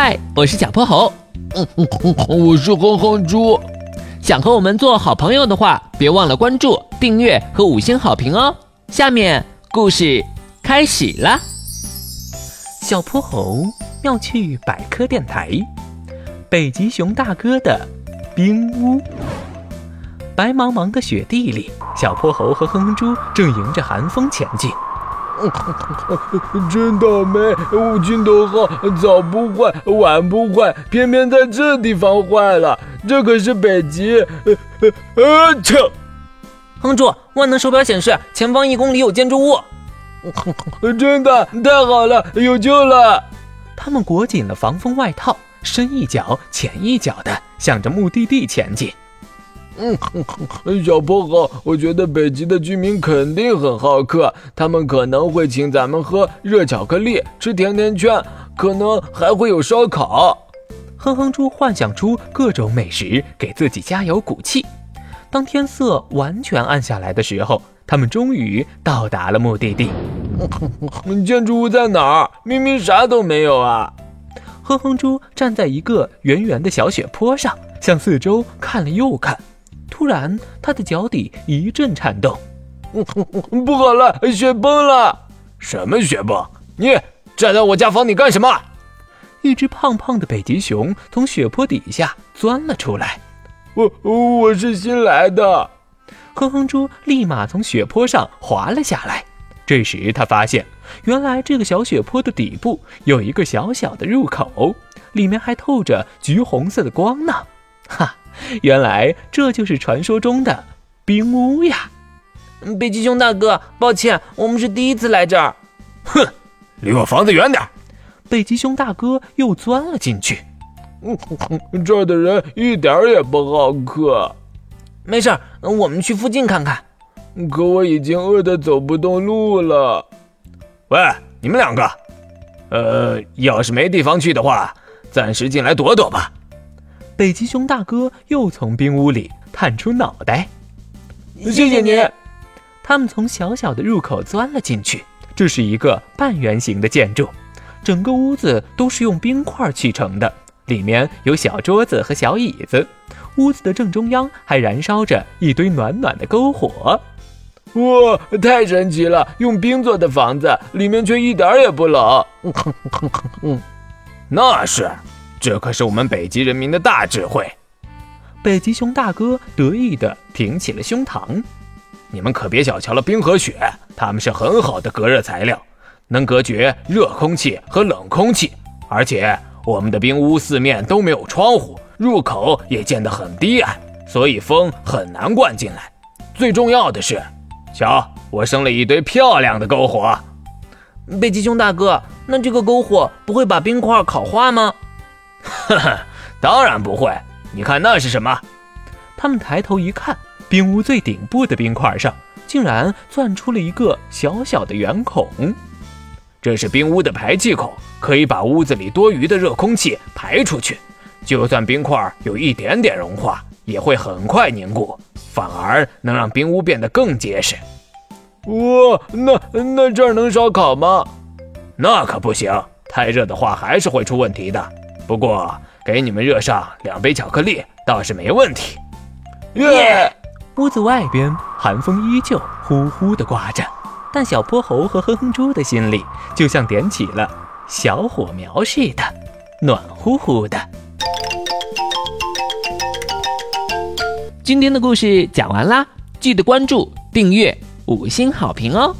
嗨，我是小泼猴。嗯嗯嗯，我是哼哼猪。想和我们做好朋友的话，别忘了关注、订阅和五星好评哦。下面故事开始啦。小泼猴要去百科电台。北极熊大哥的冰屋。白茫茫的雪地里，小泼猴和哼哼猪正迎着寒风前进。真倒霉！五金头号早不坏，晚不坏，偏偏在这地方坏了。这可是北极！啊！切！哼住，万能手表显示前方一公里有建筑物。真的太好了，有救了！他们裹紧了防风外套，深一脚浅一脚的向着目的地前进。嗯，小泼猴，我觉得北极的居民肯定很好客，他们可能会请咱们喝热巧克力，吃甜甜圈，可能还会有烧烤。哼哼猪幻想出各种美食，给自己加油鼓气。当天色完全暗下来的时候，他们终于到达了目的地。建筑物在哪儿？明明啥都没有啊！哼哼猪站在一个圆圆的小雪坡上，向四周看了又看。突然，他的脚底一阵颤动，不好了，雪崩了！什么雪崩？你站在我家房顶干什么？一只胖胖的北极熊从雪坡底下钻了出来。我我是新来的。哼哼猪立马从雪坡上滑了下来。这时他发现，原来这个小雪坡的底部有一个小小的入口，里面还透着橘红色的光呢。哈！原来这就是传说中的冰屋呀！北极熊大哥，抱歉，我们是第一次来这儿。哼，离我房子远点！北极熊大哥又钻了进去。嗯这儿的人一点也不好客。没事，我们去附近看看。可我已经饿得走不动路了。喂，你们两个，呃，要是没地方去的话，暂时进来躲躲吧。北极熊大哥又从冰屋里探出脑袋，谢谢你。他们从小小的入口钻了进去，这是一个半圆形的建筑，整个屋子都是用冰块砌成的，里面有小桌子和小椅子。屋子的正中央还燃烧着一堆暖暖的篝火。哇，太神奇了！用冰做的房子，里面却一点也不冷。那是。这可是我们北极人民的大智慧。北极熊大哥得意地挺起了胸膛。你们可别小瞧了冰和雪，它们是很好的隔热材料，能隔绝热空气和冷空气。而且我们的冰屋四面都没有窗户，入口也建得很低矮，所以风很难灌进来。最重要的是，瞧，我生了一堆漂亮的篝火。北极熊大哥，那这个篝火不会把冰块烤化吗？呵呵，当然不会。你看那是什么？他们抬头一看，冰屋最顶部的冰块上竟然钻出了一个小小的圆孔。这是冰屋的排气口，可以把屋子里多余的热空气排出去。就算冰块有一点点融化，也会很快凝固，反而能让冰屋变得更结实。哇，那那这儿能烧烤吗？那可不行，太热的话还是会出问题的。不过，给你们热上两杯巧克力倒是没问题。耶！屋子外边寒风依旧呼呼的刮着，但小泼猴和哼哼猪的心里就像点起了小火苗似的，暖乎乎的。今天的故事讲完啦，记得关注、订阅、五星好评哦！